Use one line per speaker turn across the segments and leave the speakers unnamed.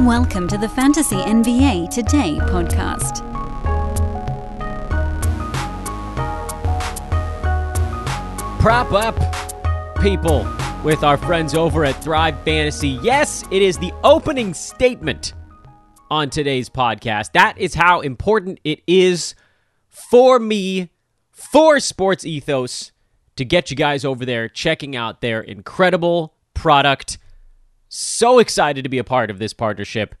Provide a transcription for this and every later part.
Welcome to the Fantasy NBA Today podcast.
Prop up, people, with our friends over at Thrive Fantasy. Yes, it is the opening statement on today's podcast. That is how important it is for me, for Sports Ethos, to get you guys over there checking out their incredible product. So excited to be a part of this partnership.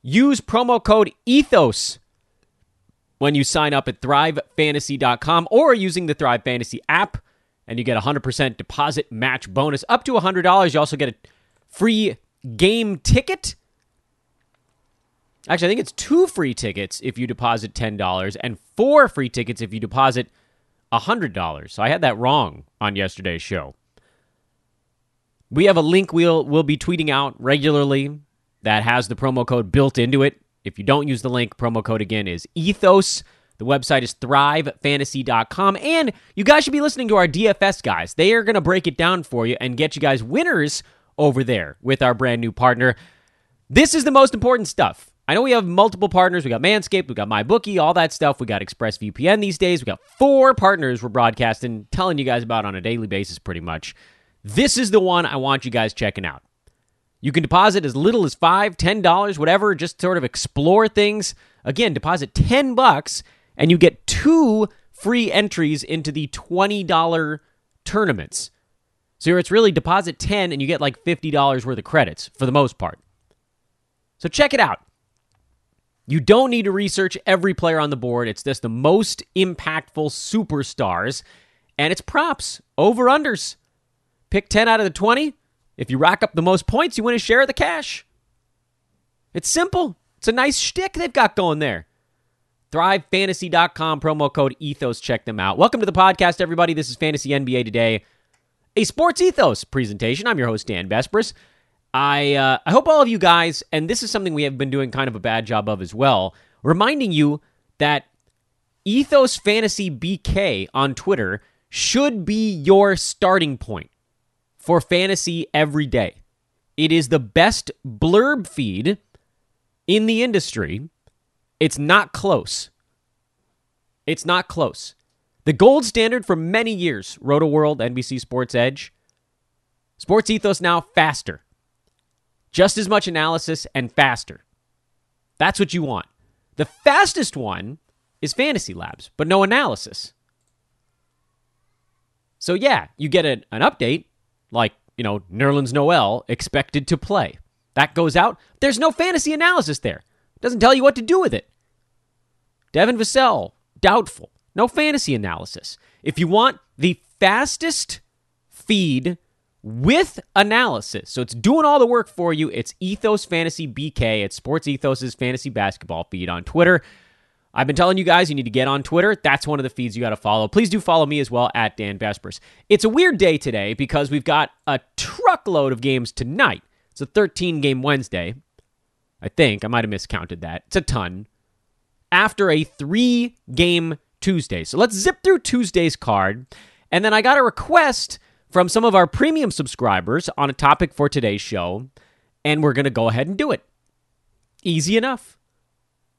Use promo code ETHOS when you sign up at thrivefantasy.com or using the Thrive Fantasy app, and you get a 100% deposit match bonus up to $100. You also get a free game ticket. Actually, I think it's two free tickets if you deposit $10 and four free tickets if you deposit $100. So I had that wrong on yesterday's show. We have a link we'll we'll be tweeting out regularly that has the promo code built into it. If you don't use the link, promo code again is ethos. The website is thrivefantasy.com. And you guys should be listening to our DFS guys. They are going to break it down for you and get you guys winners over there with our brand new partner. This is the most important stuff. I know we have multiple partners. We got Manscaped, we got MyBookie, all that stuff. We got ExpressVPN these days. We got four partners we're broadcasting, telling you guys about on a daily basis pretty much. This is the one I want you guys checking out. You can deposit as little as five, ten dollars, whatever, just sort of explore things. Again, deposit ten bucks and you get two free entries into the twenty dollar tournaments. So it's really deposit ten and you get like fifty dollars worth of credits for the most part. So check it out. You don't need to research every player on the board. It's just the most impactful superstars, and it's props over unders. Pick 10 out of the 20. If you rack up the most points, you win a share of the cash. It's simple. It's a nice shtick they've got going there. ThriveFantasy.com, promo code ETHOS. Check them out. Welcome to the podcast, everybody. This is Fantasy NBA Today, a Sports Ethos presentation. I'm your host, Dan Besbris. I, uh, I hope all of you guys, and this is something we have been doing kind of a bad job of as well, reminding you that Ethos Fantasy BK on Twitter should be your starting point for fantasy every day. It is the best blurb feed in the industry. It's not close. It's not close. The gold standard for many years, Rotoworld, NBC Sports Edge. Sports Ethos now faster. Just as much analysis and faster. That's what you want. The fastest one is Fantasy Labs, but no analysis. So, yeah, you get a, an update like, you know, Nerlens Noel expected to play. That goes out. There's no fantasy analysis there. Doesn't tell you what to do with it. Devin Vassell, doubtful. No fantasy analysis. If you want the fastest feed with analysis, so it's doing all the work for you, it's Ethos Fantasy BK. It's Sports Ethos's fantasy basketball feed on Twitter. I've been telling you guys you need to get on Twitter. That's one of the feeds you got to follow. Please do follow me as well at Dan Besbris. It's a weird day today because we've got a truckload of games tonight. It's a 13 game Wednesday. I think. I might have miscounted that. It's a ton. After a three game Tuesday. So let's zip through Tuesday's card. And then I got a request from some of our premium subscribers on a topic for today's show. And we're going to go ahead and do it. Easy enough.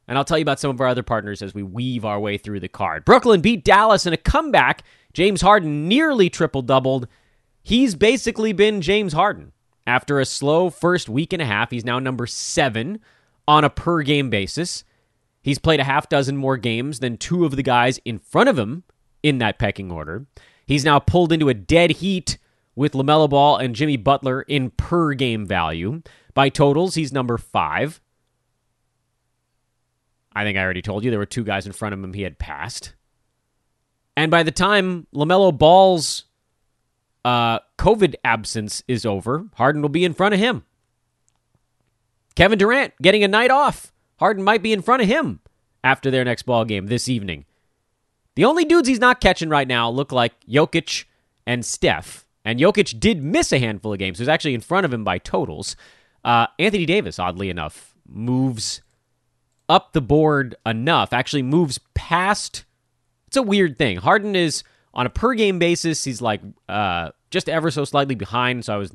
And I'll tell you about some of our other partners as we weave our way through the card. Brooklyn beat Dallas in a comeback. James Harden nearly triple doubled. He's basically been James Harden. After a slow first week and a half, he's now number seven on a per game basis. He's played a half dozen more games than two of the guys in front of him in that pecking order. He's now pulled into a dead heat with LaMelo Ball and Jimmy Butler in per game value. By totals, he's number five. I think I already told you there were two guys in front of him he had passed. And by the time LaMelo Ball's uh, COVID absence is over, Harden will be in front of him. Kevin Durant getting a night off. Harden might be in front of him after their next ball game this evening. The only dudes he's not catching right now look like Jokic and Steph. And Jokic did miss a handful of games. He was actually in front of him by totals. Uh, Anthony Davis, oddly enough, moves up the board enough, actually moves past. It's a weird thing. Harden is on a per game basis, he's like uh, just ever so slightly behind. So I was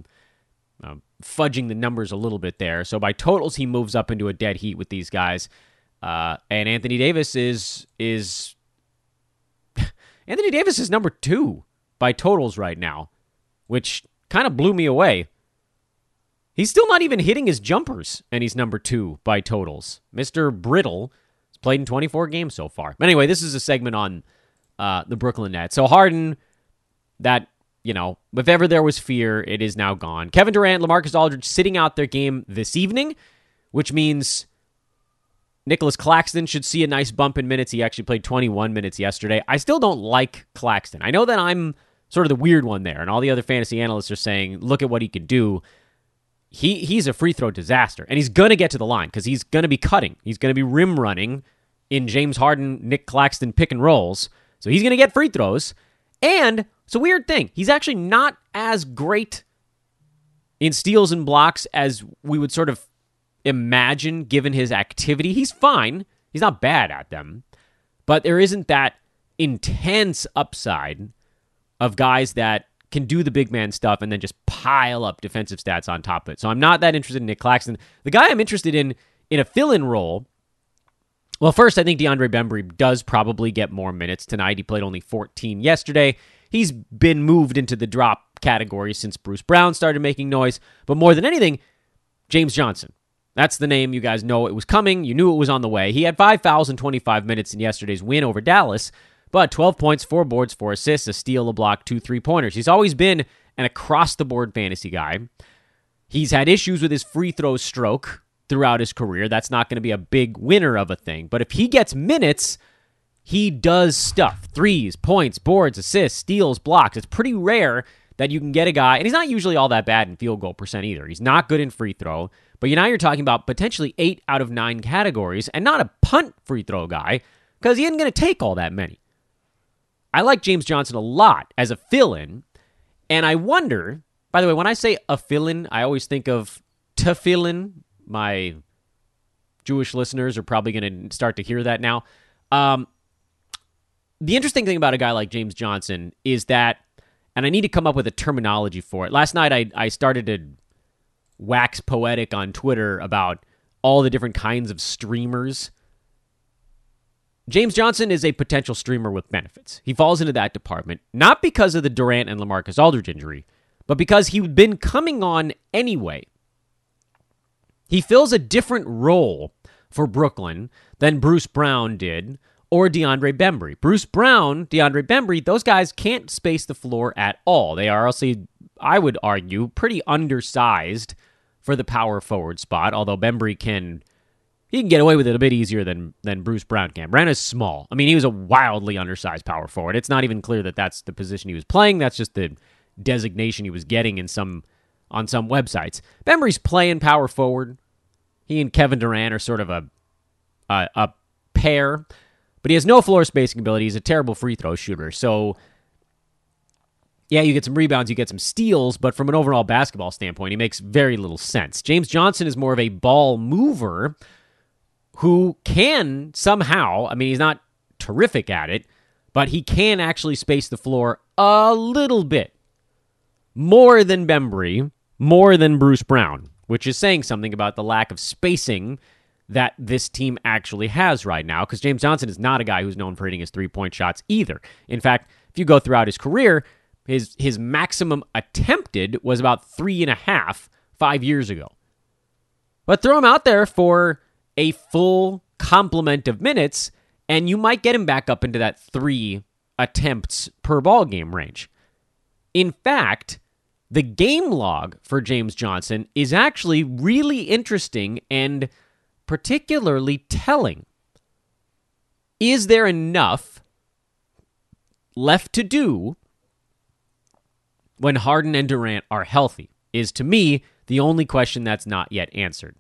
uh, fudging the numbers a little bit there. So by totals, he moves up into a dead heat with these guys. Uh, and Anthony Davis is is Anthony Davis is number two by totals right now, which kind of blew me away. He's still not even hitting his jumpers, and he's number two by totals. Mr. Brittle has played in 24 games so far. But anyway, this is a segment on uh, the Brooklyn Nets. So Harden, that, you know, if ever there was fear, it is now gone. Kevin Durant, Lamarcus Aldridge sitting out their game this evening, which means Nicholas Claxton should see a nice bump in minutes. He actually played 21 minutes yesterday. I still don't like Claxton. I know that I'm sort of the weird one there, and all the other fantasy analysts are saying, look at what he could do he he's a free throw disaster, and he's gonna get to the line because he's gonna be cutting. He's gonna be rim running in James Harden, Nick Claxton pick and rolls. So he's gonna get free throws, and it's a weird thing. He's actually not as great in steals and blocks as we would sort of imagine given his activity. He's fine. He's not bad at them, but there isn't that intense upside of guys that can do the big man stuff and then just pile up defensive stats on top of it. So I'm not that interested in Nick Claxton. The guy I'm interested in in a fill-in role. Well, first, I think DeAndre Bembry does probably get more minutes tonight. He played only 14 yesterday. He's been moved into the drop category since Bruce Brown started making noise. But more than anything, James Johnson. That's the name you guys know it was coming. You knew it was on the way. He had five fouls in 25 minutes in yesterday's win over Dallas, but 12 points, 4 boards, 4 assists, a steal, a block, 2 three pointers. He's always been an across the board fantasy guy. He's had issues with his free throw stroke throughout his career. That's not going to be a big winner of a thing. But if he gets minutes, he does stuff threes, points, boards, assists, steals, blocks. It's pretty rare that you can get a guy, and he's not usually all that bad in field goal percent either. He's not good in free throw, but now you're talking about potentially eight out of nine categories, and not a punt free throw guy because he isn't going to take all that many. I like James Johnson a lot as a fill in. And I wonder, by the way, when I say a fill in, I always think of tefillin. My Jewish listeners are probably going to start to hear that now. Um, the interesting thing about a guy like James Johnson is that, and I need to come up with a terminology for it. Last night, I, I started to wax poetic on Twitter about all the different kinds of streamers James Johnson is a potential streamer with benefits. He falls into that department, not because of the Durant and Lamarcus Aldridge injury, but because he'd been coming on anyway. He fills a different role for Brooklyn than Bruce Brown did or DeAndre Bembry. Bruce Brown, DeAndre Bembry, those guys can't space the floor at all. They are also, I would argue, pretty undersized for the power forward spot, although Bembry can he can get away with it a bit easier than than Bruce Brown can. Brown is small. I mean, he was a wildly undersized power forward. It's not even clear that that's the position he was playing. That's just the designation he was getting in some on some websites. Bembry's playing power forward. He and Kevin Durant are sort of a a, a pair, but he has no floor spacing ability. He's a terrible free throw shooter. So yeah, you get some rebounds, you get some steals, but from an overall basketball standpoint, he makes very little sense. James Johnson is more of a ball mover who can somehow, I mean, he's not terrific at it, but he can actually space the floor a little bit more than Bembry, more than Bruce Brown, which is saying something about the lack of spacing that this team actually has right now. Because James Johnson is not a guy who's known for hitting his three point shots either. In fact, if you go throughout his career, his his maximum attempted was about three and a half five years ago. But throw him out there for a full complement of minutes, and you might get him back up into that three attempts per ball game range. In fact, the game log for James Johnson is actually really interesting and particularly telling. Is there enough left to do when Harden and Durant are healthy? Is to me the only question that's not yet answered.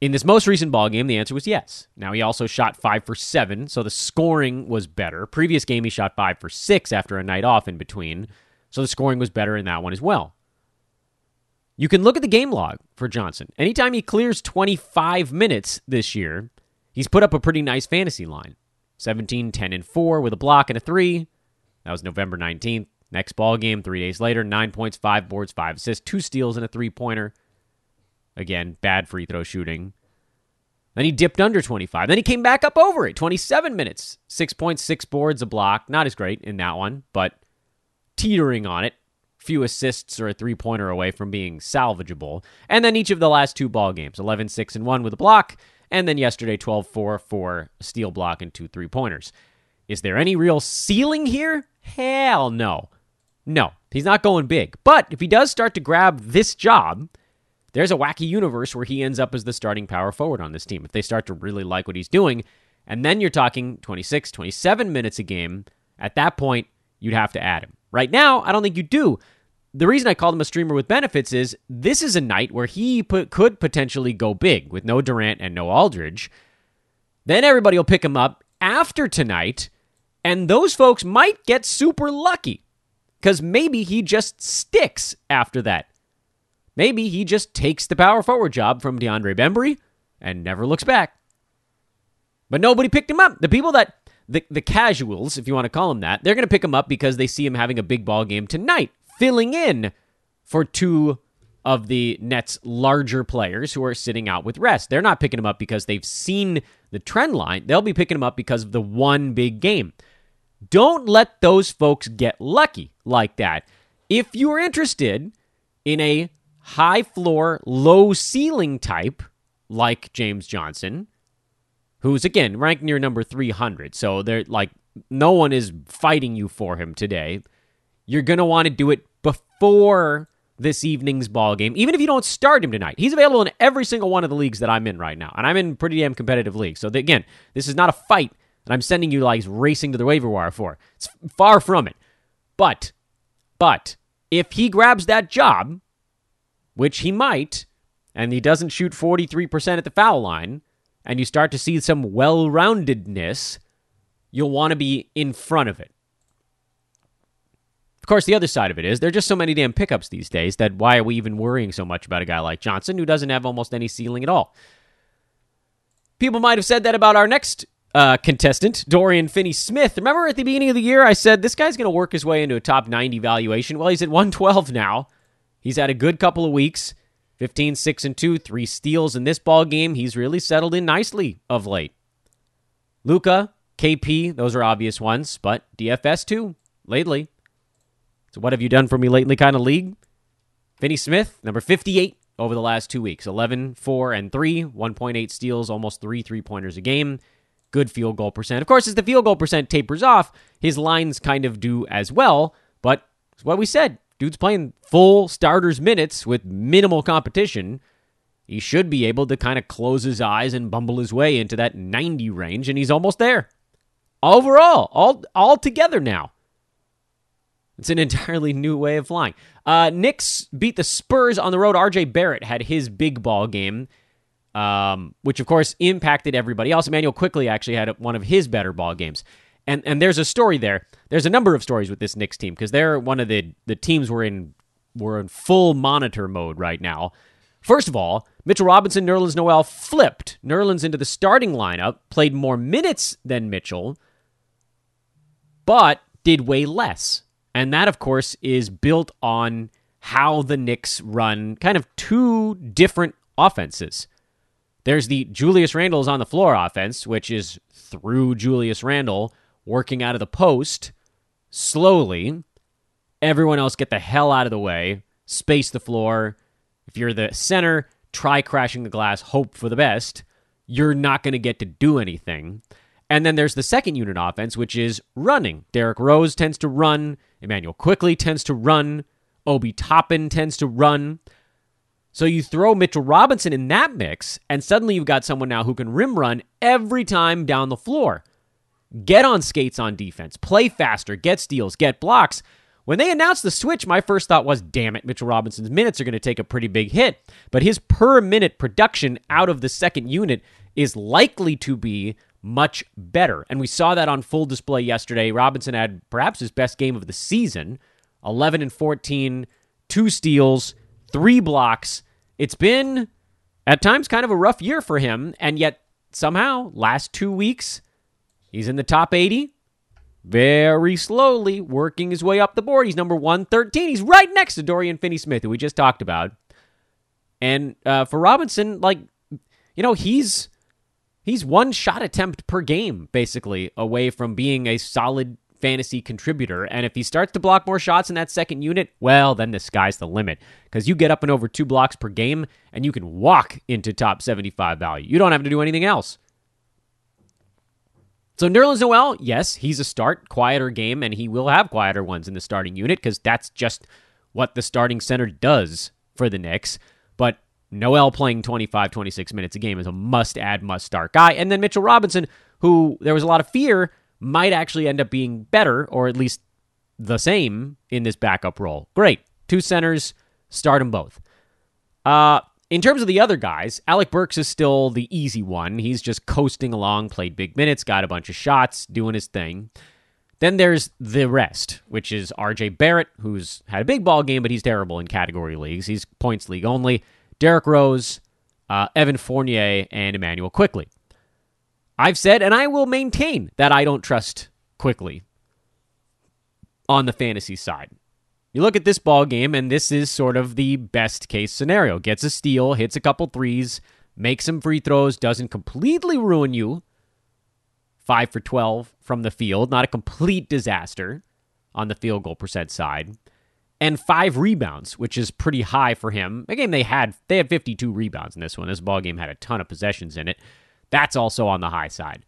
In this most recent ball game, the answer was yes. Now he also shot five for seven, so the scoring was better. Previous game, he shot five for six after a night off in between, so the scoring was better in that one as well. You can look at the game log for Johnson. Anytime he clears 25 minutes this year, he's put up a pretty nice fantasy line 17, 10, and 4 with a block and a 3. That was November 19th. Next ball game, three days later, nine points, five boards, five assists, two steals, and a three pointer. Again, bad free throw shooting. Then he dipped under 25. Then he came back up over it. 27 minutes, six points, six boards, a block. Not as great in that one, but teetering on it. Few assists or a three pointer away from being salvageable. And then each of the last two ball games 11 6 and 1 with a block. And then yesterday 12 4 for a steal block and two three pointers. Is there any real ceiling here? Hell no. No, he's not going big. But if he does start to grab this job, there's a wacky universe where he ends up as the starting power forward on this team. If they start to really like what he's doing, and then you're talking 26, 27 minutes a game, at that point, you'd have to add him. Right now, I don't think you do. The reason I called him a streamer with benefits is this is a night where he put, could potentially go big with no Durant and no Aldridge. Then everybody will pick him up after tonight, and those folks might get super lucky because maybe he just sticks after that. Maybe he just takes the power forward job from DeAndre Bembry and never looks back. But nobody picked him up. The people that the, the casuals, if you want to call them that, they're going to pick him up because they see him having a big ball game tonight, filling in for two of the Nets' larger players who are sitting out with rest. They're not picking him up because they've seen the trend line. They'll be picking him up because of the one big game. Don't let those folks get lucky like that. If you're interested in a high floor, low ceiling type like James Johnson, who's again ranked near number 300, so they're like no one is fighting you for him today. You're going to want to do it before this evening's ball game, even if you don't start him tonight. He's available in every single one of the leagues that I'm in right now, and I'm in pretty damn competitive leagues. So again, this is not a fight and I'm sending you like racing to the waiver wire for. It's far from it. But, but if he grabs that job, which he might, and he doesn't shoot 43% at the foul line, and you start to see some well roundedness, you'll want to be in front of it. Of course, the other side of it is there are just so many damn pickups these days that why are we even worrying so much about a guy like Johnson who doesn't have almost any ceiling at all? People might have said that about our next uh, contestant, Dorian Finney Smith. Remember at the beginning of the year, I said this guy's going to work his way into a top 90 valuation? Well, he's at 112 now. He's had a good couple of weeks 15, 6, and 2, three steals in this ball game. He's really settled in nicely of late. Luka, KP, those are obvious ones, but DFS too, lately. So, what have you done for me lately kind of league? Finney Smith, number 58 over the last two weeks 11, 4, and 3, 1.8 steals, almost three three pointers a game good field goal percent. Of course, as the field goal percent tapers off, his lines kind of do as well. But it's what we said. Dude's playing full starters minutes with minimal competition. He should be able to kind of close his eyes and bumble his way into that 90 range, and he's almost there. Overall, all all together now. It's an entirely new way of flying. Uh, Knicks beat the Spurs on the road. RJ Barrett had his big ball game um, which of course impacted everybody else. Immanuel Quickley actually had one of his better ball games. And, and there's a story there. There's a number of stories with this Knicks team because they're one of the, the teams we're in we're in full monitor mode right now. First of all, Mitchell Robinson, Nerlens Noel flipped Nerlens into the starting lineup, played more minutes than Mitchell, but did way less. And that, of course, is built on how the Knicks run kind of two different offenses. There's the Julius Randle's on the floor offense, which is through Julius Randle working out of the post slowly. Everyone else get the hell out of the way, space the floor. If you're the center, try crashing the glass, hope for the best. You're not going to get to do anything. And then there's the second unit offense, which is running. Derrick Rose tends to run. Immanuel Quickley tends to run. Obi Toppin tends to run. So you throw Mitchell Robinson in that mix, and suddenly you've got someone now who can rim run every time down the floor. Get on skates on defense, play faster, get steals, get blocks. When they announced the switch, my first thought was, damn it, Mitchell Robinson's minutes are going to take a pretty big hit. But his per minute production out of the second unit is likely to be much better. And we saw that on full display yesterday. Robinson had perhaps his best game of the season 11 and 14, two steals, three blocks, it's been at times kind of a rough year for him, and yet somehow last two weeks he's in the top 80. very slowly working his way up the board. He's number 113. He's right next to Dorian Finney Smith, who we just talked about. And uh, for Robinson, like, you know, he's he's one shot attempt per game, basically, away from being a solid fantasy contributor. And if he starts to block more shots in that second unit, well, then the sky's the limit. Because you get up and over two blocks per game, and you can walk into top 75 value. You don't have to do anything else. So Nerlens Noel, yes, he's a start, quieter game, and he will have quieter ones in the starting unit because that's just what the starting center does for the Knicks. But Noel playing 25, 26 minutes a game is a must add, must start guy. And then Mitchell Robinson, who there was a lot of fear might actually end up being better or at least the same in this backup role. Great. Two centers, start them both. Uh, in terms of the other guys, Alec Burks is still the easy one. He's just coasting along, played big minutes, got a bunch of shots, doing his thing. Then there's the rest, which is RJ Barrett, who's had a big ball game, but he's terrible in category leagues. He's points league only. Derrick Rose, uh, Evan Fournier, and Immanuel Quickley. I've said, and I will maintain that I don't trust Quickley on the fantasy side. You look at this ball game, and this is sort of the best case scenario. Gets a steal, hits a couple threes, makes some free throws, doesn't completely ruin you. Five for 12 from the field, not a complete disaster on the field goal percent side. And five rebounds, which is pretty high for him. Again, they had they had 52 rebounds in this one. This ball game had a ton of possessions in it. That's also on the high side.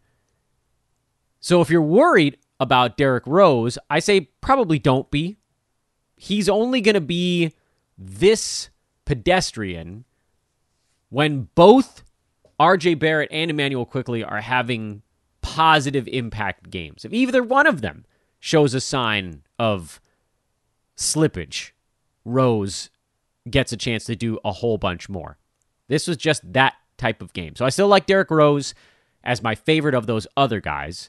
So if you're worried about Derrick Rose, I say probably don't be he's only going to be this pedestrian when both RJ Barrett and Immanuel Quickley are having positive impact games. If either one of them shows a sign of slippage, Rose gets a chance to do a whole bunch more. This was just that type of game. So I still like Derrick Rose as my favorite of those other guys.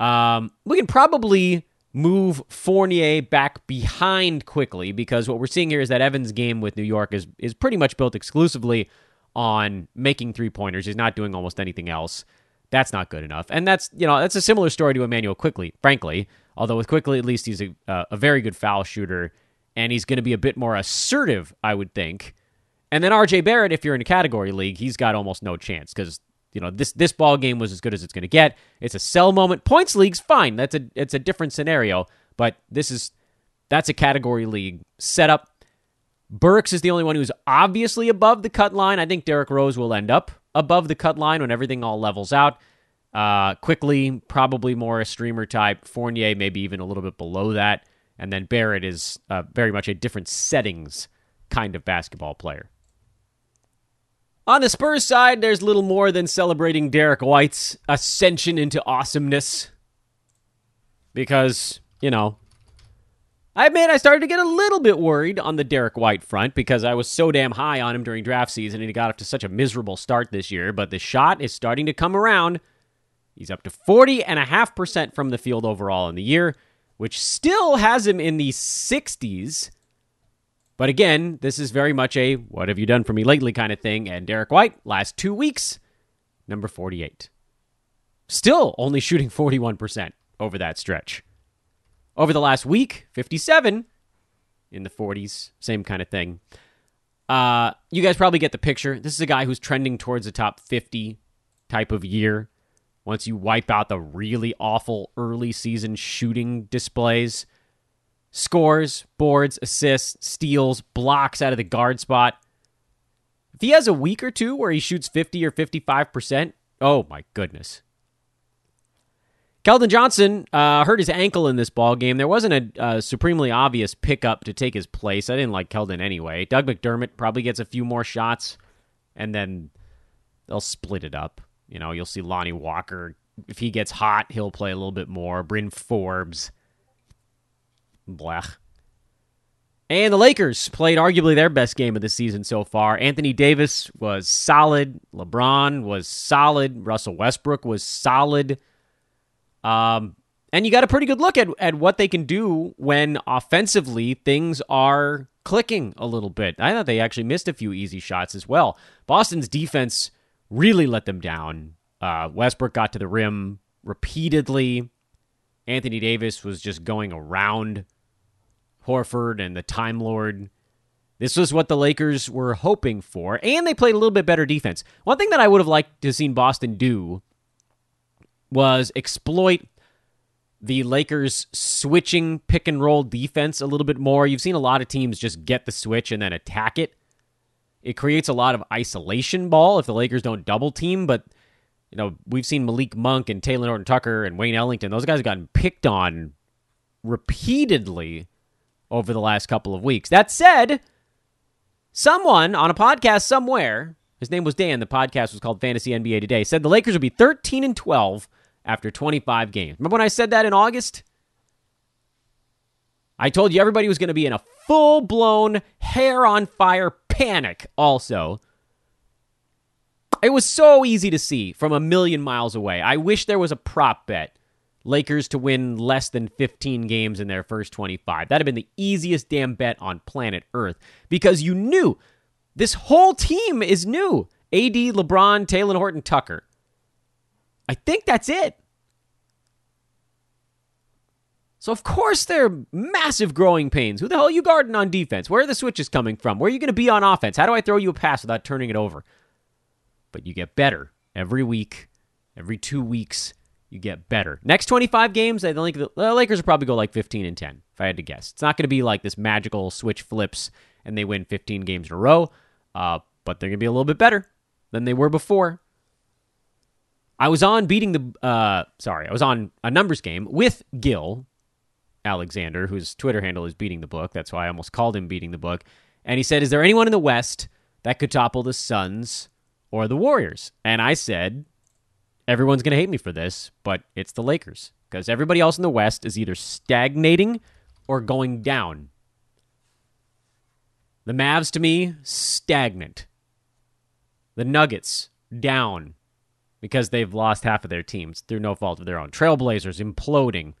Um, we can probably move Fournier back behind Quickley because what we're seeing here is that Evans' game with New York is is pretty much built exclusively on making three pointers. He's not doing almost anything else. That's not good enough, and that's you know that's a similar story to Immanuel Quickley, frankly. Although with Quickley, at least he's a uh, a very good foul shooter, and he's going to be a bit more assertive, I would think. And then R.J. Barrett, if you're in a category league, he's got almost no chance because you know this this ball game was as good as it's going to get. It's a sell moment. Points league's fine. That's a it's a different scenario, but this is that's a category league setup. Burks is the only one who's obviously above the cut line. I think Derrick Rose will end up above the cut line when everything all levels out. Uh, Quickley, probably more a streamer type. Fournier, maybe even a little bit below that. And then Barrett is uh, very much a different settings kind of basketball player. On the Spurs side, there's little more than celebrating Derrick White's ascension into awesomeness. Because, you know, I admit I started to get a little bit worried on the Derrick White front because I was so damn high on him during draft season and he got off to such a miserable start this year. But the shot is starting to come around. He's up to 40.5% from the field overall in the year, which still has him in the 60s but again, this is very much a what have you done for me lately kind of thing. And Derrick White, last two weeks, number 48. Still only shooting 41% over that stretch. Over the last week, 57 in the 40s, same kind of thing. Uh, you guys probably get the picture. This is a guy who's trending towards the top 50 type of year. Once you wipe out the really awful early season shooting displays, scores, boards, assists, steals, blocks out of the guard spot. If he has a week or two where he shoots 50 or 55%, oh my goodness. Keldon Johnson uh, hurt his ankle in this ball game. There wasn't a, a supremely obvious pickup to take his place. I didn't like Keldon anyway. Doug McDermott probably gets a few more shots, and then they'll split it up. You know, you'll see Lonnie Walker. If he gets hot, he'll play a little bit more. Bryn Forbes. Blech. And the Lakers played arguably their best game of the season so far. Anthony Davis was solid. LeBron was solid. Russell Westbrook was solid. Um, and you got a pretty good look at, at what they can do when offensively things are clicking a little bit. I thought they actually missed a few easy shots as well. Boston's defense really let them down. Uh, Westbrook got to the rim repeatedly. Anthony Davis was just going around Horford and the Time Lord. This was what the Lakers were hoping for, and they played a little bit better defense. One thing that I would have liked to have seen Boston do was exploit the Lakers switching pick and roll defense a little bit more. You've seen a lot of teams just get the switch and then attack it. It creates a lot of isolation ball if the Lakers don't double team, but you know, we've seen Malik Monk and Talen Horton Tucker and Wayne Ellington. Those guys have gotten picked on repeatedly over the last couple of weeks. That said, someone on a podcast somewhere, his name was Dan, the podcast was called Fantasy NBA Today, said the Lakers would be 13 and 12 after 25 games. Remember when I said that in August? I told you everybody was going to be in a full blown hair on fire panic, also. It was so easy to see from a million miles away. I wish there was a prop bet. Lakers to win less than 15 games in their first 25. That'd have been the easiest damn bet on planet Earth because you knew this whole team is new. AD, LeBron, Talen Horton, Tucker. I think that's it. So of course they're massive growing pains. Who the hell are you guarding on defense? Where are the switches coming from? Where are you going to be on offense? How do I throw you a pass without turning it over? But you get better every week, every two weeks. You get better. Next 25 games, I think the Lakers will probably go like 15 and 10, if I had to guess. It's not going to be like this magical switch flips and they win 15 games in a row, uh, but they're going to be a little bit better than they were before. I was on beating the uh, sorry, I was on a numbers game with Gill Alexander, whose Twitter handle is beating the book. That's why I almost called him beating the book. And he said, "Is there anyone in the West that could topple the Suns or the Warriors?" And I said, "Everyone's going to hate me for this, but it's the Lakers because everybody else in the West is either stagnating or going down. The Mavs to me stagnant. The Nuggets down because they've lost half of their teams through no fault of their own. Trailblazers imploding.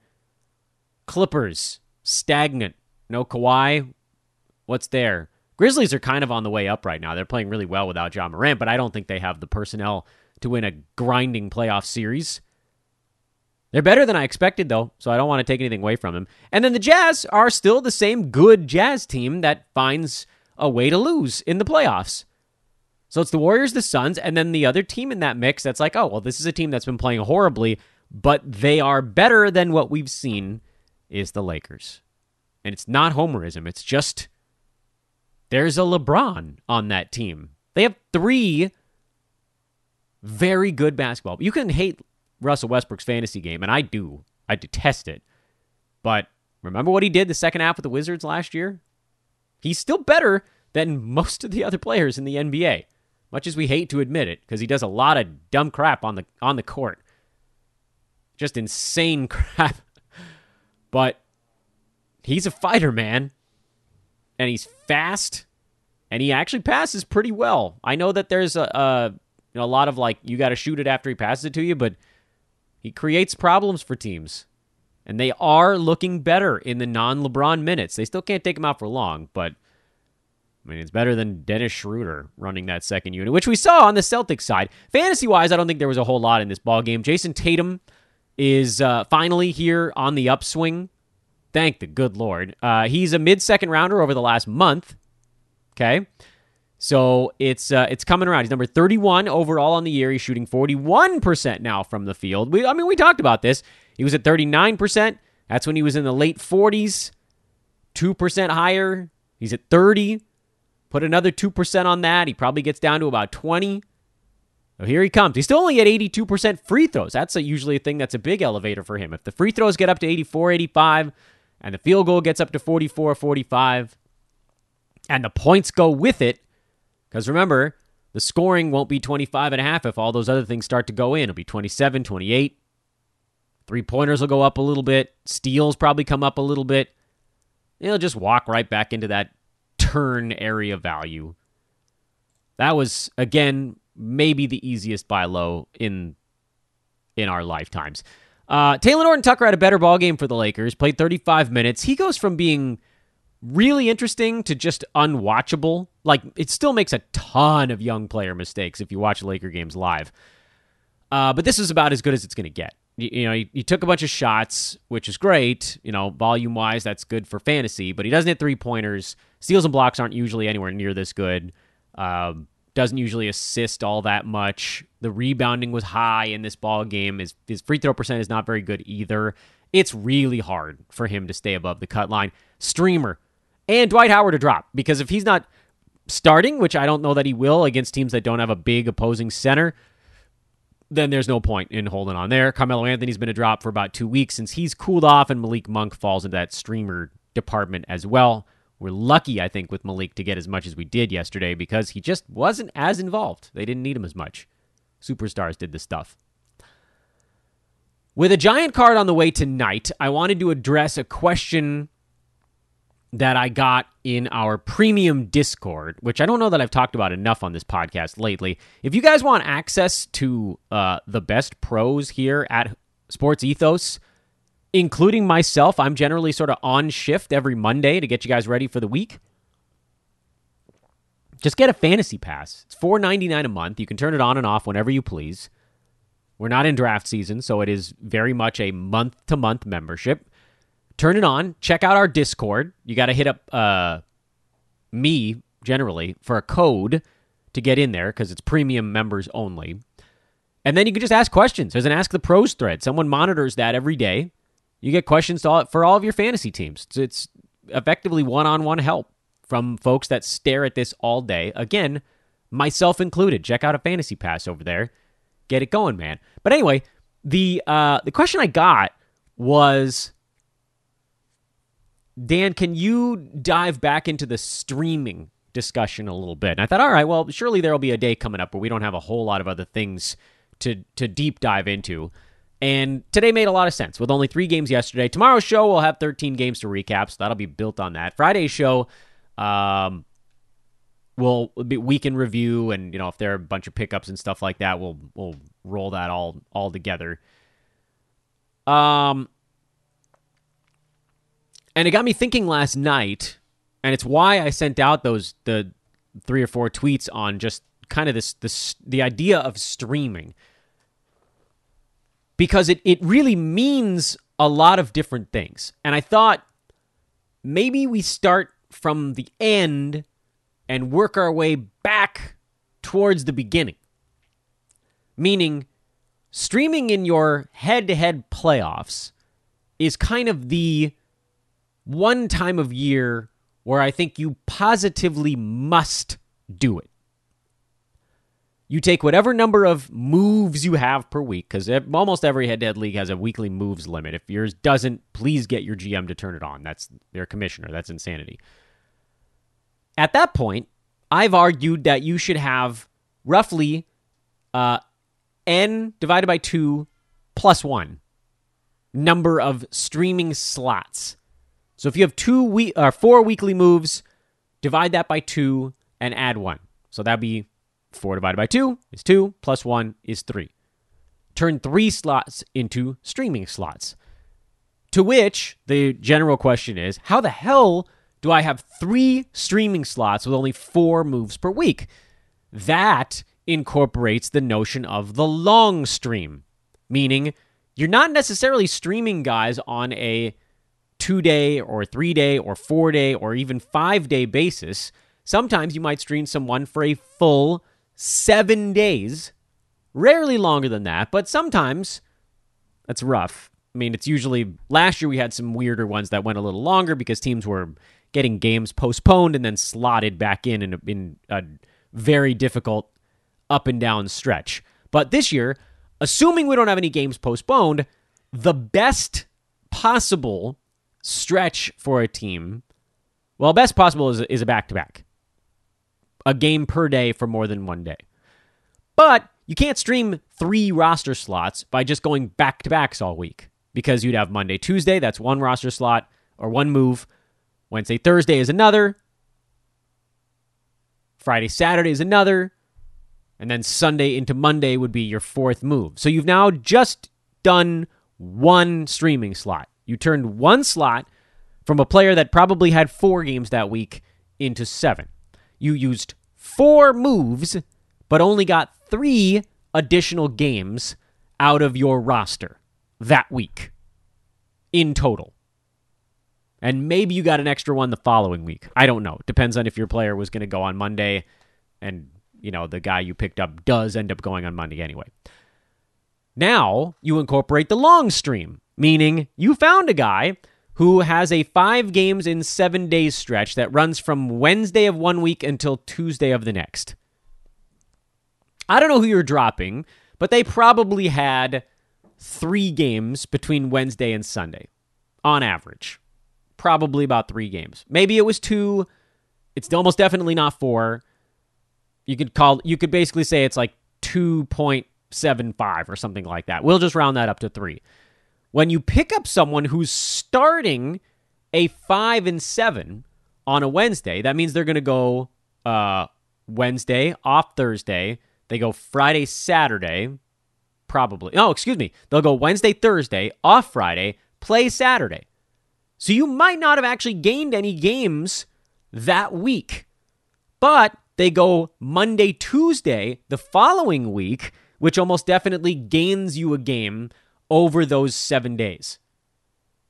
Clippers stagnant. No Kawhi. What's there? Grizzlies are kind of on the way up right now. They're playing really well without Ja Morant, but I don't think they have the personnel to win a grinding playoff series. They're better than I expected, though, so I don't want to take anything away from them. And then the Jazz are still the same good Jazz team that finds a way to lose in the playoffs. So it's the Warriors, the Suns, and then the other team in that mix that's like, oh, well, this is a team that's been playing horribly, but they are better than what we've seen is the Lakers. And it's not homerism. It's just there's a LeBron on that team. They have three very good basketball. You can hate Russell Westbrook's fantasy game, and I do. I detest it. But remember what he did the second half with the Wizards last year? He's still better than most of the other players in the NBA much as we hate to admit it, because he does a lot of dumb crap on the on the court. Just insane crap. but he's a fighter, man. And he's fast. And he actually passes pretty well. I know that there's a, a you know, a lot of like you got to shoot it after he passes it to you, but he creates problems for teams. And they are looking better in the non LeBron minutes. They still can't take him out for long, but I mean, it's better than Dennis Schroeder running that second unit, which we saw on the Celtics side. Fantasy wise, I don't think there was a whole lot in this ball game. Jayson Tatum is uh, finally here on the upswing. Thank the good Lord. Uh, he's a mid second rounder over the last month. Okay. So it's uh, it's coming around. He's number 31 overall on the year. He's shooting 41% now from the field. We, I mean, we talked about this. He was at 39%. That's when he was in the late 40s. 2% higher. He's at 30. Put another 2% on that. He probably gets down to about 20. So here he comes. He's still only at 82% free throws. That's a, usually a thing that's a big elevator for him. If the free throws get up to 84, 85, and the field goal gets up to 44, 45, and the points go with it, because remember, the scoring won't be 25 and a half if all those other things start to go in. It'll be 27, 28. Three pointers will go up a little bit. Steals probably come up a little bit. He'll just walk right back into that turn area value. That was again maybe the easiest buy low in in our lifetimes. Uh, Talen Horton Tucker had a better ball game for the Lakers. Played 35 minutes. He goes from being really interesting to just unwatchable. Like it still makes a ton of young player mistakes if you watch Laker games live. Uh, but this is about as good as it's going to get. you, you know, he, he, took a bunch of shots, which is great. You know, volume wise, that's good for fantasy. But he doesn't hit three pointers. Steals and blocks aren't usually anywhere near this good. Um, doesn't usually assist all that much. The rebounding was high in this ball game. His his free throw percent is not very good either. It's really hard for him to stay above the cut line. Streamer and Dwight Howard to drop because if he's not starting, which I don't know that he will against teams that don't have a big opposing center, then there's no point in holding on there. Carmelo Anthony's been a drop for about two weeks since he's cooled off, and Malik Monk falls into that streamer department as well. We're lucky, I think, with Malik to get as much as we did yesterday because he just wasn't as involved. They didn't need him as much. Superstars did the stuff. With a giant card on the way tonight, I wanted to address a question that I got in our premium Discord, which I don't know that I've talked about enough on this podcast lately. If you guys want access to uh, the best pros here at Sports Ethos, including myself, I'm generally sort of on shift every Monday to get you guys ready for the week. Just get a fantasy pass. It's $4.99 a month. You can turn it on and off whenever you please. We're not in draft season, so it is very much a month to month membership turn it on, check out our Discord. You got to hit up uh, me generally for a code to get in there because it's premium members only. And then you can just ask questions. There's an Ask the Pros thread. Someone monitors that every day. You get questions all, for all of your fantasy teams. It's, it's effectively one on one help from folks that stare at this all day. Again, myself included. Check out a fantasy pass over there. Get it going, man. But anyway, the uh, the question I got was Dan, can you dive back into the streaming discussion a little bit? And I thought, all right, well, surely there'll be a day coming up where we don't have a whole lot of other things to to deep dive into. And today made a lot of sense with only three games yesterday. Tomorrow's show we'll have 13 games to recap, so that'll be built on that. Friday's show, um, will be week in review, and you know if there are a bunch of pickups and stuff like that, we'll we'll roll that all all together. Um, and it got me thinking last night, and it's why I sent out those the three or four tweets on just kind of this this the idea of streaming. Because it, it really means a lot of different things. And I thought maybe we start from the end and work our way back towards the beginning. Meaning, streaming in your head to head playoffs is kind of the one time of year where I think you positively must do it. You take whatever number of moves you have per week, because almost every head to head league has a weekly moves limit. If yours doesn't, please get your GM to turn it on. That's their commissioner. That's insanity. At that point, I've argued that you should have roughly uh, n divided by 2 plus 1 number of streaming slots so if you have two week or uh, four weekly moves, divide that by two and add one. So that'd be four divided by two is two, plus one is three. Turn three slots into streaming slots. To which the general question is how the hell do I have three streaming slots with only four moves per week? That incorporates the notion of the long stream, meaning you're not necessarily streaming guys on a two day or three day or four day or even five day basis. Sometimes you might stream someone for a full seven days, rarely longer than that, but sometimes that's rough. I mean, it's usually last year we had some weirder ones that went a little longer because teams were getting games postponed and then slotted back in in a, in a very difficult up and down stretch. But this year, assuming we don't have any games postponed, the best possible stretch for a team, well, best possible is, is a back to back, a game per day for more than one day. But you can't stream three roster slots by just going back to backs all week because you'd have Monday, Tuesday, that's one roster slot or one move. Wednesday, Thursday is another. Friday, Saturday is another. And then Sunday into Monday would be your fourth move. So you've now just done one streaming slot. You turned one slot from a player that probably had four games that week into seven. You used four moves, but only got three additional games out of your roster. that week in total. And maybe you got an extra one the following week. I don't know. Depends on if your player was going to go on Monday and, you know, the guy you picked up does end up going on Monday anyway. Now you incorporate the long stream, meaning you found a guy who has a five games in seven days stretch that runs from Wednesday of one week until Tuesday of the next. I don't know who you're dropping, but they probably had three games between Wednesday and Sunday on average. Probably about three games. Maybe it was two. It's almost definitely not four. You could call you could basically say it's like 2.75 or something like that. We'll just round that up to 3. When you pick up someone who's starting a 5 and 7 on a Wednesday, that means they're going to go uh, Wednesday off Thursday, they go Friday, Saturday, probably. Oh, excuse me. They'll go Wednesday, Thursday, off Friday, play Saturday. So you might not have actually gained any games that week. But they go Monday, Tuesday, the following week, which almost definitely gains you a game over those seven days.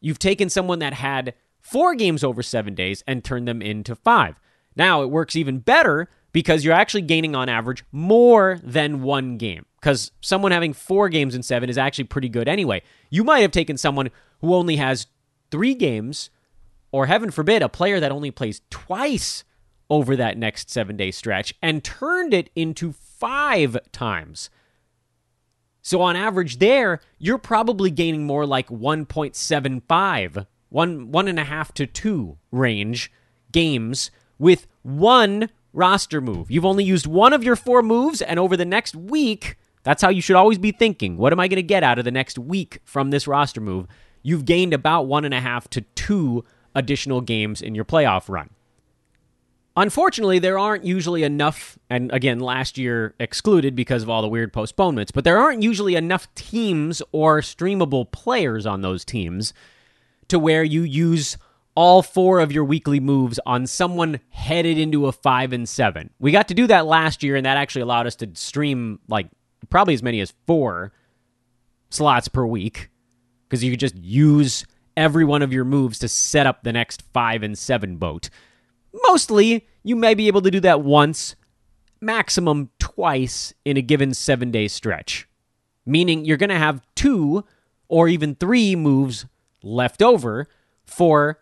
You've taken someone that had four games over seven days and turned them into five. Now it works even better because you're actually gaining on average more than one game. Because someone having four games in seven is actually pretty good anyway. You might have taken someone who only has three games, or heaven forbid, a player that only plays twice over that next seven day stretch and turned it into five times. So on average, there, you're probably gaining more like 1.75, one, one and a half to two range games with one roster move. You've only used one of your four moves, and over the next week, that's how you should always be thinking. What am I going to get out of the next week from this roster move? You've gained about one and a half to two additional games in your playoff run. Unfortunately, there aren't usually enough, and again, last year excluded because of all the weird postponements, but there aren't usually enough teams or streamable players on those teams to where you use all four of your weekly moves on someone headed into a five and seven. We got to do that last year, and that actually allowed us to stream like probably as many as four slots per week because you could just use every one of your moves to set up the next five and seven boat. Mostly, you may be able to do that once, maximum twice in a given seven day stretch, meaning you're going to have two or even three moves left over for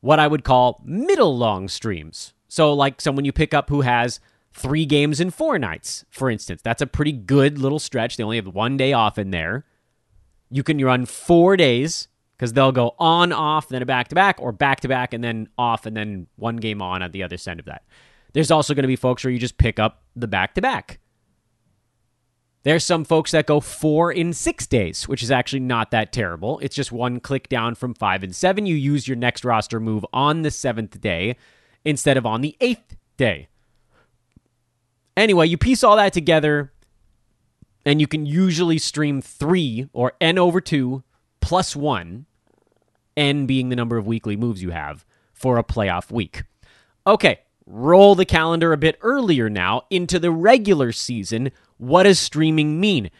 what I would call middle long streams. So, like someone you pick up who has three games in four nights, for instance. That's a pretty good little stretch. They only have one day off in there. You can run four days because they'll go on, off, then a back to back, or back to back and then off, and then one game on at the other end of that. There's also going to be folks where you just pick up the back to back. There's some folks that go four in six days, which is actually not that terrible. It's just one click down from five and seven. You use your next roster move on the seventh day instead of on the eighth day. Anyway, you piece all that together, and you can usually stream three or n over two plus one, n being the number of weekly moves you have for a playoff week. Okay, roll the calendar a bit earlier now into the regular season what does streaming mean?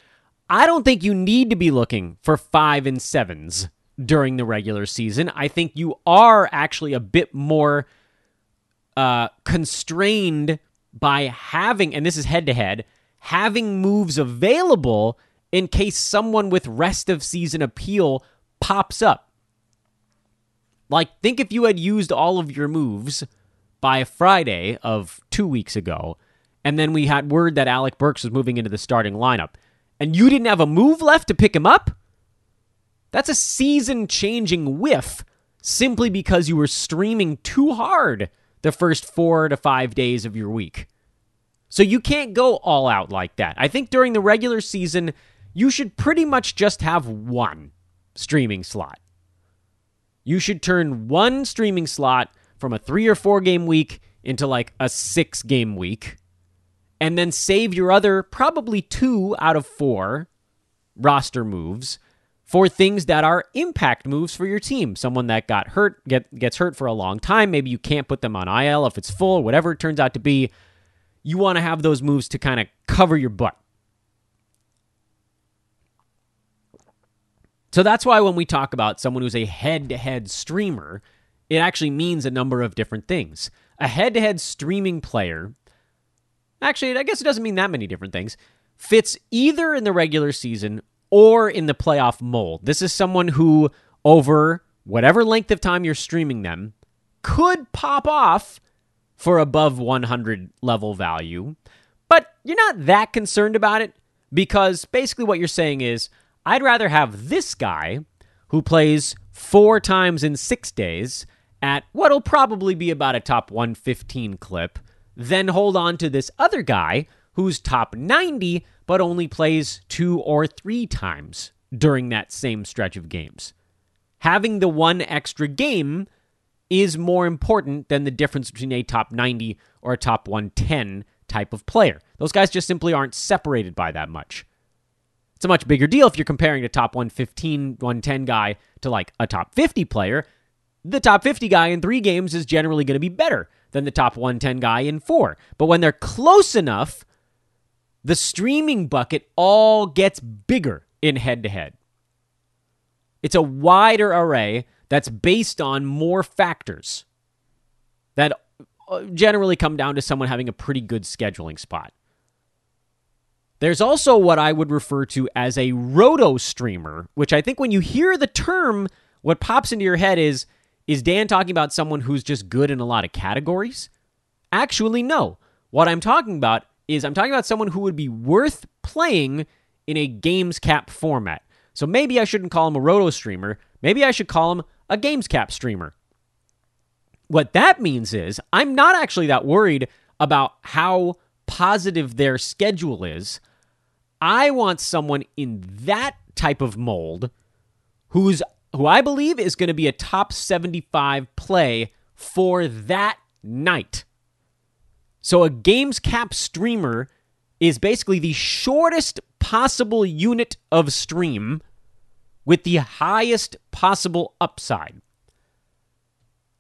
I don't think you need to be looking for five and sevens during the regular season. I think you are actually a bit more uh, constrained by having, and this is head to head, having moves available in case someone with rest of season appeal pops up. Like, think if you had used all of your moves by Friday of two weeks ago and then we had word that Alec Burks was moving into the starting lineup, and you didn't have a move left to pick him up? That's a season changing whiff simply because you were streaming too hard the first four to five days of your week. So you can't go all out like that. I think during the regular season, you should pretty much just have one streaming slot. You should turn one streaming slot from a three or four game week into like a six game week and then save your other probably two out of four roster moves for things that are impact moves for your team. Someone that got hurt, get, gets hurt for a long time. Maybe you can't put them on IL if it's full, whatever it turns out to be. You want to have those moves to kind of cover your butt. So that's why when we talk about someone who's a head to head streamer, it actually means a number of different things. A head to head streaming player, actually, I guess it doesn't mean that many different things, fits either in the regular season or in the playoff mold. This is someone who, over whatever length of time you're streaming them, could pop off for above 100 level value, but you're not that concerned about it because basically what you're saying is I'd rather have this guy who plays four times in six days at what'll probably be about a top 115 clip than hold on to this other guy who's top 90 but only plays two or three times during that same stretch of games. Having the one extra game is more important than the difference between a top 90 or a top 110 type of player. Those guys just simply aren't separated by that much. It's a much bigger deal if you're comparing a top 115, 110 guy to like a top 50 player. The top 50 guy in three games is generally going to be better than the top 110 guy in four. But when they're close enough, the streaming bucket all gets bigger in head to head. It's a wider array that's based on more factors that uh, generally come down to someone having a pretty good scheduling spot. There's also what I would refer to as a roto streamer, which I think when you hear the term, what pops into your head is is Dan talking about someone who's just good in a lot of categories? Actually, no. What I'm talking about is I'm talking about someone who would be worth playing in a games cap format. So maybe I shouldn't call him a roto streamer. Maybe I should call him a games cap streamer. What that means is I'm not actually that worried about how positive their schedule is. I want someone in that type of mold who's who I believe is going to be a top 75 play for that night. So a games cap streamer is basically the shortest possible unit of stream with the highest possible upside.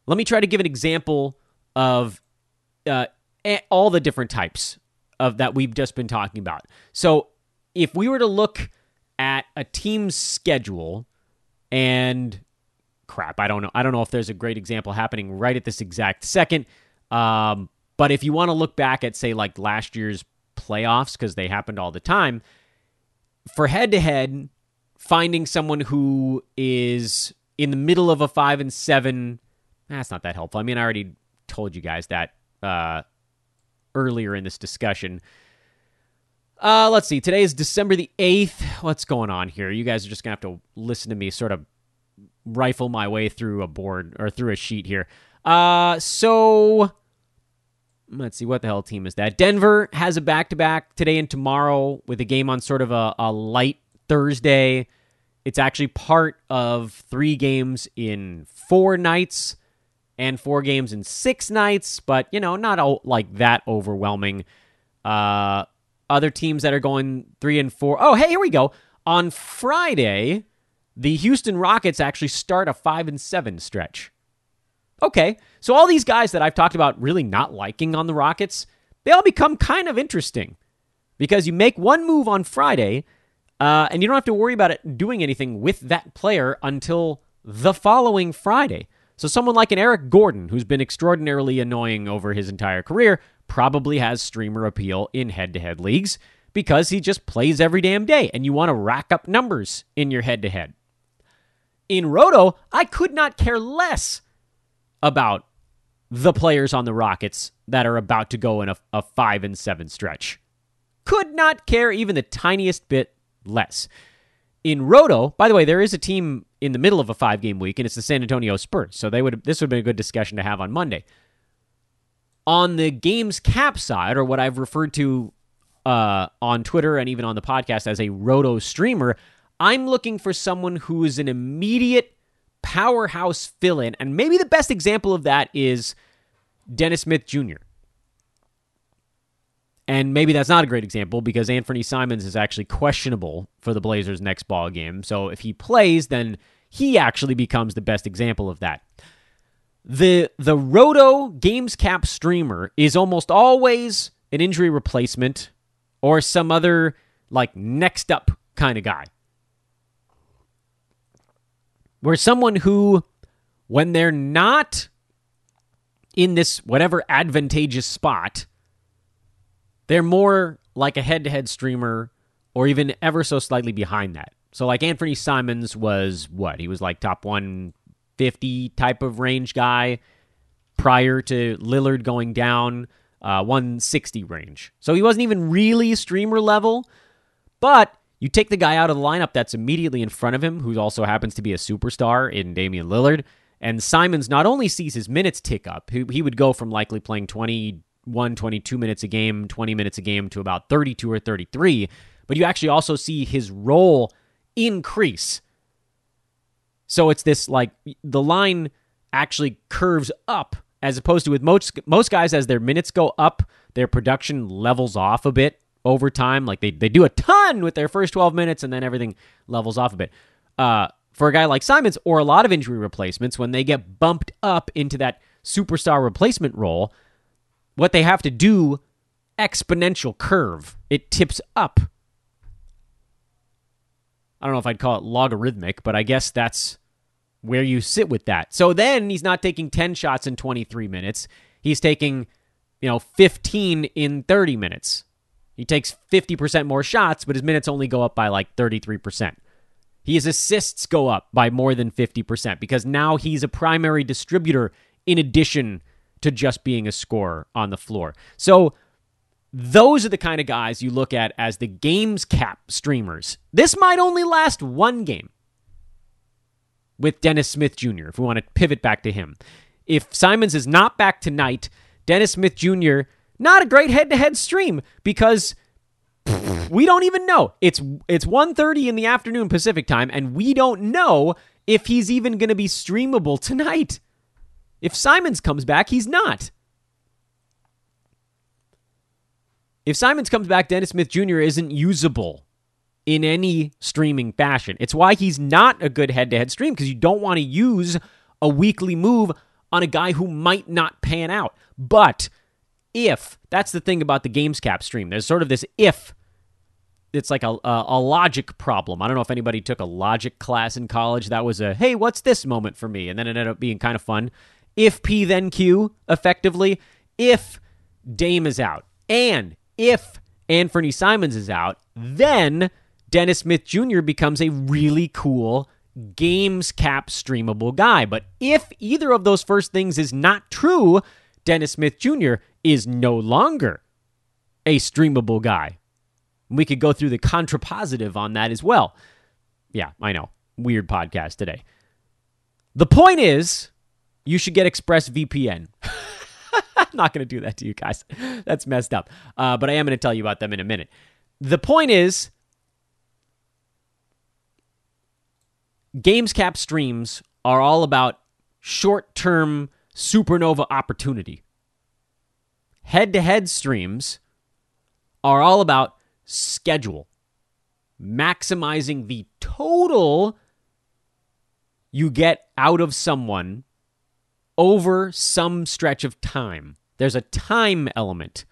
Let me try to give an example of uh, all the different types of that we've just been talking about. So if we were to look at a team's schedule and crap, I don't know. I don't know if there's a great example happening right at this exact second. Um, but if you want to look back at, say, like last year's playoffs, because they happened all the time, for head to head, finding someone who is in the middle of a five and seven, that's not that helpful. I mean, I already told you guys that uh, earlier in this discussion. Uh, let's see. Today is December the 8th. What's going on here? You guys are just going to have to listen to me sort of rifle my way through a board or through a sheet here. Uh, so let's see. What the hell team is that? Denver has a back to back today and tomorrow with a game on sort of a, a light Thursday. It's actually part of three games in four nights and four games in six nights, but, you know, not like that overwhelming. Uh, other teams that are going three and four. Oh, hey, here we go. On Friday, the Houston Rockets actually start a five and seven stretch. Okay, so all these guys that I've talked about really not liking on the Rockets, they all become kind of interesting because you make one move on Friday, uh, and you don't have to worry about it doing anything with that player until the following Friday. So someone like an Eric Gordon, who's been extraordinarily annoying over his entire career, probably has streamer appeal in head to head leagues because he just plays every damn day and you want to rack up numbers in your head to head. In Roto, I could not care less about the players on the Rockets that are about to go in a, a 5 and 7 stretch. Could not care even the tiniest bit less. In Roto, by the way, there is a team in the middle of a five game week, and it's the San Antonio Spurs. So they would this would have been a good discussion to have on Monday on the game's cap side, or what I've referred to uh, on Twitter and even on the podcast as a roto streamer, I'm looking for someone who is an immediate powerhouse fill in. And maybe the best example of that is Dennis Smith Jr. And maybe that's not a great example because Anfernee Simons is actually questionable for the Blazers' next ball game. So if he plays, then he actually becomes the best example of that the the Roto Games Cap streamer is almost always an injury replacement or some other like next up kind of guy. where someone who, when they're not in this whatever advantageous spot, they're more like a head to head streamer or even ever so slightly behind that. So, like Anfernee Simons was what? He was like top 150 type of range guy prior to Lillard going down, uh, 160 range. So, he wasn't even really streamer level, but you take the guy out of the lineup that's immediately in front of him, who also happens to be a superstar in Damian Lillard. And Simons not only sees his minutes tick up, he, he would go from likely playing 21, 22 minutes a game, 20 minutes a game to about 32 or 33, but you actually also see his role increase. So it's this like the line actually curves up as opposed to with most most guys as their minutes go up, their production levels off a bit over time. Like they, they do a ton with their first 12 minutes and then everything levels off a bit. Uh, for a guy like Simons or a lot of injury replacements, when they get bumped up into that superstar replacement role, what they have to do exponential curve. It tips up. I don't know if I'd call it logarithmic, but I guess that's where you sit with that. So then he's not taking 10 shots in 23 minutes. He's taking, you know, 15 in 30 minutes. He takes 50% more shots, but his minutes only go up by like 33%. His assists go up by more than 50% because now he's a primary distributor in addition to just being a scorer on the floor. So those are the kind of guys you look at as the games cap streamers. This might only last one game with Dennis Smith Jr., if we want to pivot back to him. If Simons is not back tonight, Dennis Smith Jr., not a great head to head stream because we don't even know. It's it's 1:30 in the afternoon Pacific time and we don't know if he's even going to be streamable tonight. If Simons comes back, he's not. If Simons comes back, Dennis Smith Jr. isn't usable in any streaming fashion. It's why he's not a good head to head stream because you don't want to use a weekly move on a guy who might not pan out. But if, that's the thing about the Games Cap stream, there's sort of this if. It's like a, a, a logic problem. I don't know if anybody took a logic class in college. That was a, hey, what's this moment for me? And then it ended up being kind of fun. If P then Q, effectively, if Dame is out, and if Anfernee Simons is out, then Dennis Smith Jr. becomes a really cool games cap streamable guy. But if either of those first things is not true, Dennis Smith Jr. is no longer a streamable guy. We could go through the contrapositive on that as well. Yeah, I know. Weird podcast today. The point is, you should get ExpressVPN. Not going to do that to you guys. That's messed up. Uh, but I am going to tell you about them in a minute. The point is, Gamescap streams are all about short term supernova opportunity. Head to head streams are all about schedule, maximizing the total you get out of someone over some stretch of time. There's a time element.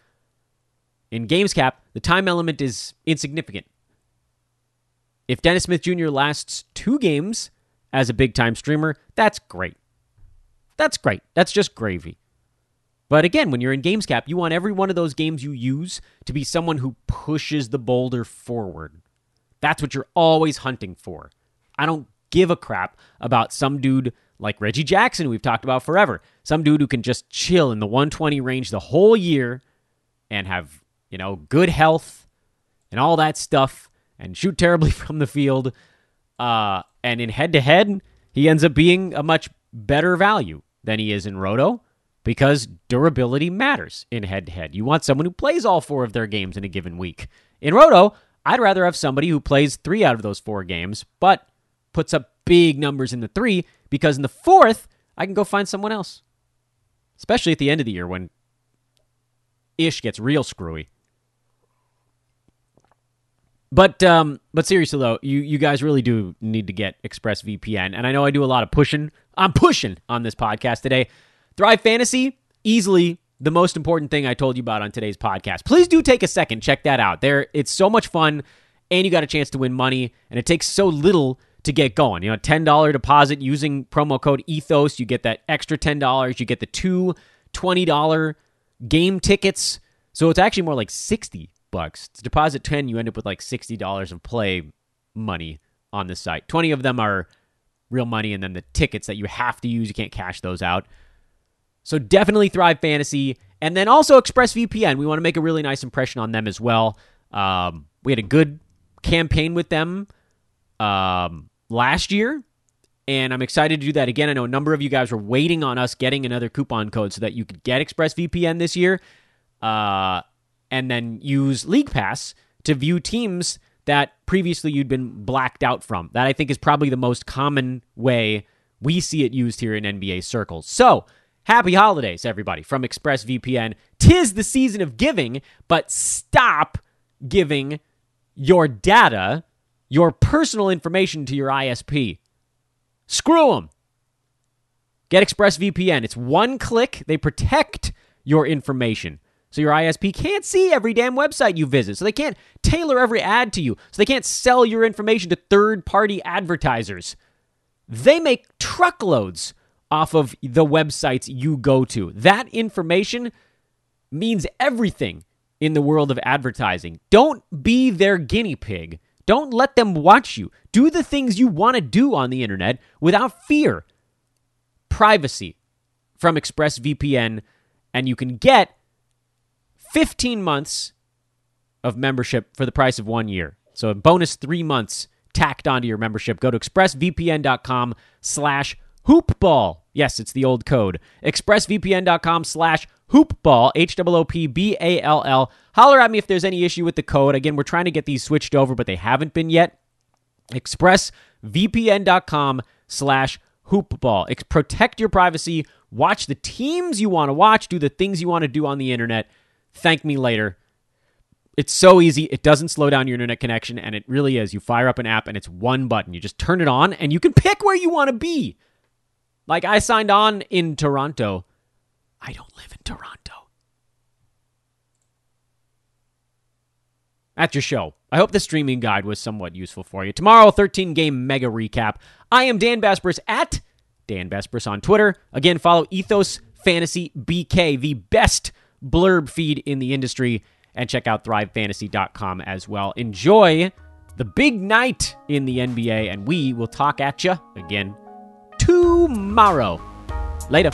In Gamescap, the time element is insignificant. If Dennis Smith Jr. lasts two games as a big time streamer, that's great. That's great. That's just gravy. But again, when you're in Gamescap, you want every one of those games you use to be someone who pushes the boulder forward. That's what you're always hunting for. I don't give a crap about some dude like Reggie Jackson, we've talked about forever. Some dude who can just chill in the 120 range the whole year and have, you know, good health and all that stuff and shoot terribly from the field. Uh, and in head to head, he ends up being a much better value than he is in Roto because durability matters in head to head. You want someone who plays all four of their games in a given week. In Roto, I'd rather have somebody who plays three out of those four games, but puts up big numbers in the three because in the fourth, I can go find someone else. Especially at the end of the year when ish gets real screwy. But um, but seriously though, you you guys really do need to get ExpressVPN, and I know I do a lot of pushing. I'm pushing on this podcast today. Thrive Fantasy, easily the most important thing I told you about on today's podcast. Please do take a second, check that out. There, it's so much fun, and you got a chance to win money, and it takes so little to get going. You know, $10 deposit using promo code ETHOS. You get that extra $10. You get the two $20 game tickets. So it's actually more like 60 bucks. To deposit 10, you end up with like $60 of play money on the site. 20 of them are real money and then the tickets that you have to use, you can't cash those out. So definitely Thrive Fantasy and then also ExpressVPN. We want to make a really nice impression on them as well. Um, we had a good campaign with them um, last year, and I'm excited to do that again. I know a number of you guys were waiting on us getting another coupon code so that you could get ExpressVPN this year, uh, and then use League Pass to view teams that previously you'd been blacked out from. That I think is probably the most common way we see it used here in NBA circles. So, happy holidays, everybody, from ExpressVPN. Tis the season of giving, but stop giving your data, your personal information to your ISP. Screw them. Get ExpressVPN. It's one click. They protect your information. So your ISP can't see every damn website you visit. So they can't tailor every ad to you. So they can't sell your information to third party advertisers. They make truckloads off of the websites you go to. That information means everything in the world of advertising. Don't be their guinea pig. Don't let them watch you. Do the things you want to do on the internet without fear. Privacy from ExpressVPN, and you can get 15 months of membership for the price of one year. So a bonus three months tacked onto your membership. Go to expressvpn.com slash hoopball. Yes, it's the old code. expressvpn.com slash hoopball, H-O-O-P-B-A-L-L. Holler at me if there's any issue with the code. Again, we're trying to get these switched over, but they haven't been yet. expressvpn.com slash hoopball. Protect your privacy. Watch the teams you want to watch. Do the things you want to do on the internet Thank me later. It's so easy. It doesn't slow down your internet connection, and it really is. You fire up an app, and it's one button. You just turn it on, and you can pick where you want to be. Like I signed on in Toronto. I don't live in Toronto. That's your show. I hope the streaming guide was somewhat useful for you. Tomorrow, 13 game mega recap. I am Dan Besbris at Dan Besbris on Twitter. Again, follow Ethos Fantasy BK, the best blurb feed in the industry, and check out thrivefantasy.com as well. Enjoy the big night in the NBA, and we will talk at you again tomorrow. Later.